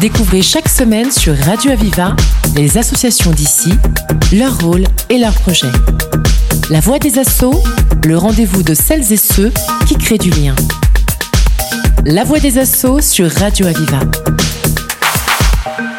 Découvrez chaque semaine sur Radio Aviva les associations d'ici, leur rôle et leurs projets. La voix des assauts, le rendez-vous de celles et ceux qui créent du lien. La voix des assauts sur Radio Aviva.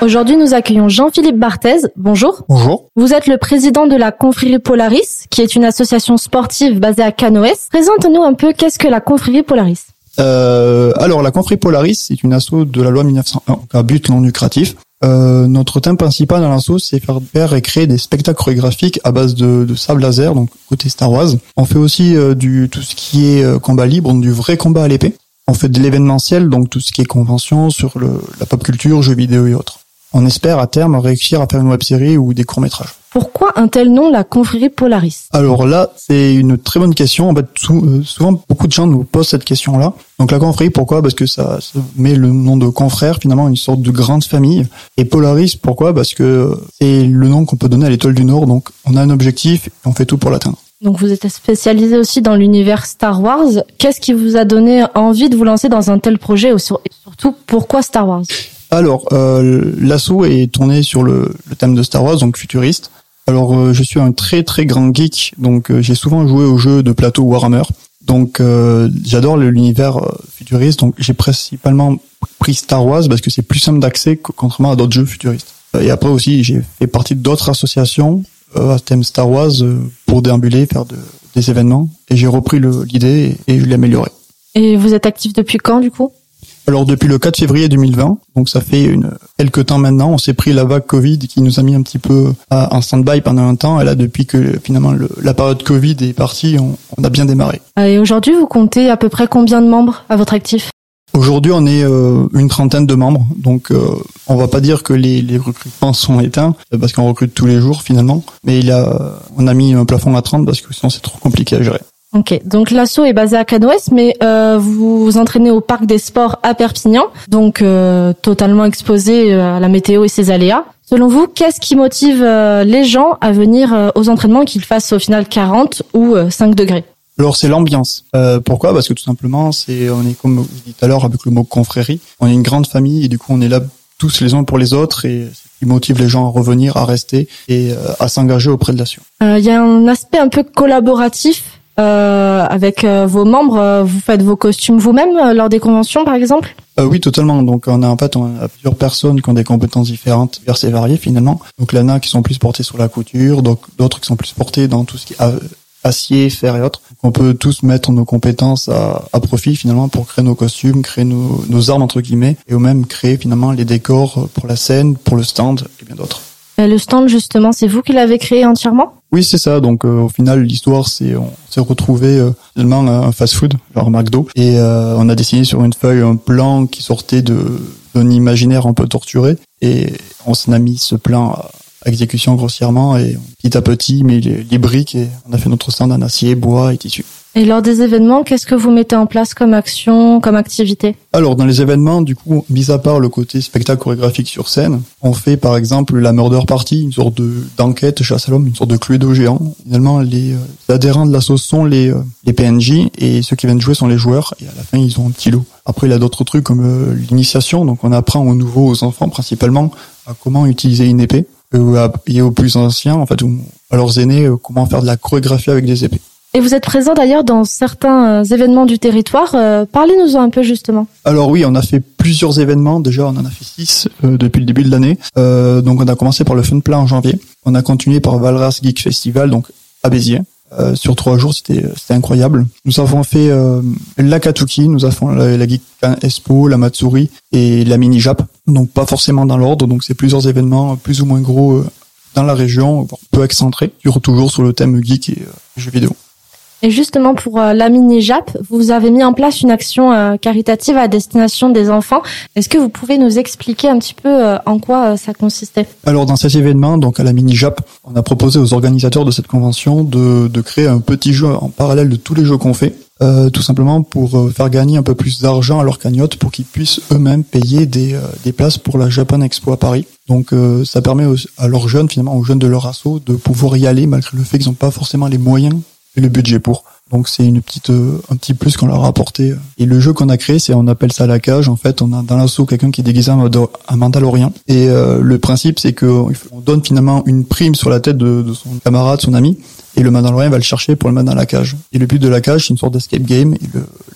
Aujourd'hui, nous accueillons Jean-Philippe Barthez. Bonjour. Bonjour. Vous êtes le président de la confrérie Polaris, qui est une association sportive basée à Canoës. Présente-nous un peu qu'est-ce que la confrérie Polaris? Euh, alors, la confrérie Polaris, c'est une asso de la loi 1901 à but non lucratif. Euh, notre thème principal dans l'asso, c'est faire, faire et créer des spectacles chorégraphiques à base de, sable laser, donc côté Star Wars. On fait aussi euh, du tout ce qui est combat libre, donc du vrai combat à l'épée. On fait de l'événementiel, donc tout ce qui est convention sur la pop culture, jeux vidéo et autres. On espère à terme réussir à faire une web série ou des courts métrages. Pourquoi un tel nom, la confrérie Polaris Alors là, c'est une très bonne question. En fait, euh, souvent, beaucoup de gens nous posent cette question-là. Donc la confrérie, pourquoi? Parce que ça, ça met le nom de confrère, finalement, une sorte de grande famille. Et Polaris, pourquoi? Parce que c'est le nom qu'on peut donner à l'étoile du Nord. Donc on a un objectif et on fait tout pour l'atteindre. Donc vous êtes spécialisé aussi dans l'univers Star Wars. Qu'est-ce qui vous a donné envie de vous lancer dans un tel projet et sur- et surtout pourquoi Star Wars? Alors, euh, l'assaut est tourné sur le, le thème de Star Wars, donc futuriste. Alors, euh, je suis un très très grand geek, donc euh, j'ai souvent joué aux jeux de plateau Warhammer. Donc, euh, j'adore l'univers futuriste. Donc, j'ai principalement pris Star Wars parce que c'est plus simple d'accès contrairement à d'autres jeux futuristes. Et après aussi, j'ai fait partie d'autres associations euh, à thème Star Wars pour déambuler, faire de- des événements. Et j'ai repris l'idée et, et je l'ai améliorée. Et vous êtes actif depuis quand du coup? Alors depuis le 4 février 2020, donc ça fait une quelques temps maintenant, on s'est pris la vague Covid qui nous a mis un petit peu à- en stand-by pendant un temps. Et là, depuis que finalement le- la période Covid est partie, on, on a bien démarré. Euh, Et aujourd'hui, vous comptez à peu près combien de membres à votre actif? Aujourd'hui, on est euh, une trentaine de membres, donc euh, on va pas dire que les, les recrutements sont éteints euh, parce qu'on recrute tous les jours finalement, mais il a, on a mis un plafond à 30 parce que sinon c'est trop compliqué à gérer. Ok, donc l'asso est basé à Canoës, mais euh, vous vous entraînez au parc des sports à Perpignan, donc euh, totalement exposé euh, à la météo et ses aléas. Selon vous, qu'est-ce qui motive euh, les gens à venir euh, aux entraînements qu'ils fassent au final 40 ou euh, 5 degrés? Alors c'est l'ambiance. Euh, pourquoi? Parce que tout simplement, c'est on est comme vous dites tout à l'heure avec le mot confrérie. On est une grande famille et du coup on est là tous les uns pour les autres et c'est ce qui motive les gens à revenir, à rester et euh, à s'engager auprès de. Euh, Il y a un aspect un peu collaboratif euh, avec euh, vos membres. Euh, Vous faites vos costumes vous-même euh, lors des conventions, par exemple? Euh, oui, totalement. Donc on a en fait on a plusieurs personnes qui ont des compétences différentes, diverses et variées finalement. Donc il qui sont plus portés sur la couture, donc d'autres qui sont plus portés dans tout ce qui est acier, fer et autres. On peut tous mettre nos compétences à, à profit finalement pour créer nos costumes, créer nos, nos armes entre guillemets, et ou même créer finalement les décors pour la scène, pour le stand et bien d'autres. Euh, Le stand, justement, c'est vous qui l'avez créé entièrement? Oui, c'est ça. Donc euh, au final, l'histoire, c'est on s'est retrouvé euh, finalement un fast-food, genre McDo, et euh, on a dessiné sur une feuille un plan qui sortait de d'un imaginaire un peu torturé, et on s'en a mis ce plan à à exécution grossièrement et petit à petit, mais les, les briques et on a fait notre stand en acier, bois et tissu. Et lors des événements, qu'est-ce que vous mettez en place comme action, comme activité? Alors dans les événements, du coup, mis à part le côté spectacle chorégraphique sur scène, on fait par exemple la murder party, une sorte de d'enquête chasse à l'homme, une sorte de cluedo géant. Finalement, les, euh, adhérents de la sauce sont les euh, les PNJ et ceux qui viennent jouer sont les joueurs et à la fin ils ont un petit lot. Après il y a d'autres trucs comme euh, l'initiation, donc on apprend aux nouveaux, aux enfants principalement à comment utiliser une épée et aux plus anciens en fait, ou à leurs aînés comment faire de la chorégraphie avec des épées. Et vous êtes présent d'ailleurs dans certains euh, événements du territoire. Euh, Parlez-nous un peu justement. Alors oui, on a fait plusieurs événements. Déjà, on en a fait six euh, depuis le début de l'année. Euh, donc on a commencé par le Funpla en janvier. On a continué par Valras Geek Festival, donc à Béziers. Euh, sur trois jours, c'était incroyable. Nous avons fait euh, l'Akatuki, nous avons la, la Geek Expo, la Matsuri et la Mini Jap. Donc pas forcément dans l'ordre, donc c'est plusieurs événements plus ou moins gros dans la région, voire peu excentrés, toujours sur le thème geek et jeux vidéo. Et justement pour euh, la mini JAP, vous avez mis en place une action euh, caritative à destination des enfants. Est-ce que vous pouvez nous expliquer un petit peu euh, en quoi ça consistait? Alors dans cet événement, donc à la mini Jap, on a proposé aux organisateurs de cette convention de, créer un petit jeu en parallèle de tous les jeux qu'on fait, tout simplement pour faire gagner un peu plus d'argent à leur cagnotte pour qu'ils puissent eux-mêmes payer des, places pour la Japan Expo à Paris. Donc ça permet à leurs jeunes, finalement aux jeunes de leur assaut, de pouvoir y aller malgré le fait qu'ils n'ont pas forcément les moyens le budget pour. Donc c'est une petite euh, un petit plus qu'on leur a apporté. Et le jeu qu'on a créé, c'est on appelle ça la cage. En fait, on a dans l'assaut quelqu'un qui est déguisé en un Mandalorien. Et euh, le principe, c'est que on donne finalement une prime sur la tête de, de son camarade, son ami, et le Mandalorien va le chercher pour le mettre dans la cage. Et le but de la cage, c'est une sorte d'escape game. Et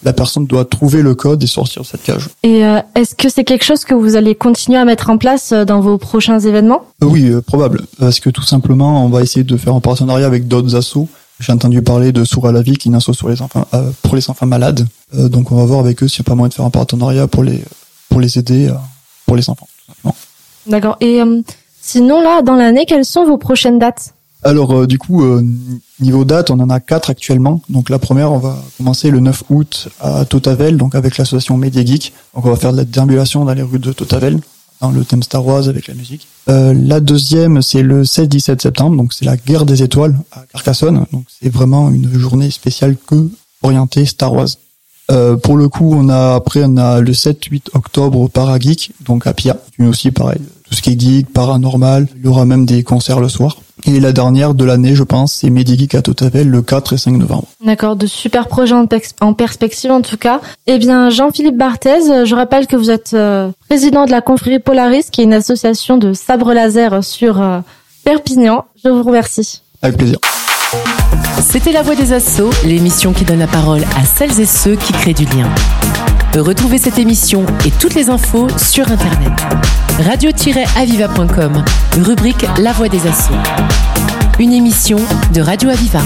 la personne doit trouver le code et sortir de cette cage. Et euh, est-ce que c'est quelque chose que vous allez continuer à mettre en place dans vos prochains événements? Oui, probable. Parce que tout simplement, on va essayer de faire un partenariat avec d'autres assos j'ai entendu parler de Sourds à la vie, qui est une asso sur les enfants, euh, pour les enfants malades. Euh, donc on va voir avec eux s'il n'y a pas moyen de faire un partenariat pour les, pour les aider, euh, pour les enfants. D'accord. Et sinon, là, dans l'année, quelles sont vos prochaines dates? Alors du coup niveau date on en a quatre actuellement donc la première on va commencer le 9 août à Totavel donc avec l'association Media Geek donc on va faire de la déambulation dans les rues de Totavel le thème Star Wars avec la musique. Euh, la deuxième, c'est le 16-17 septembre, donc c'est la guerre des étoiles à Carcassonne. Donc c'est vraiment une journée spéciale que orientée Star Wars. Euh, pour le coup, on a après on a le 7-8 octobre Parageek, donc à Pia. Aussi pareil, tout ce qui est geek, paranormal. Il y aura même des concerts le soir. Et la dernière de l'année, je pense, c'est Medigeek à Totavel le 4 et 5 novembre. D'accord, de super projets en, perspective en tout cas. Eh bien, Jean-Philippe Barthez, je rappelle que vous êtes euh, président de la confrérie Polaris, qui est une association de sabre laser sur euh, Perpignan. Je vous remercie. Avec plaisir. C'était La Voix des Assauts, l'émission qui donne la parole à celles et ceux qui créent du lien. Retrouvez cette émission et toutes les infos sur Internet. radio-aviva.com, rubrique La Voix des Assauts. Une émission de Radio Aviva.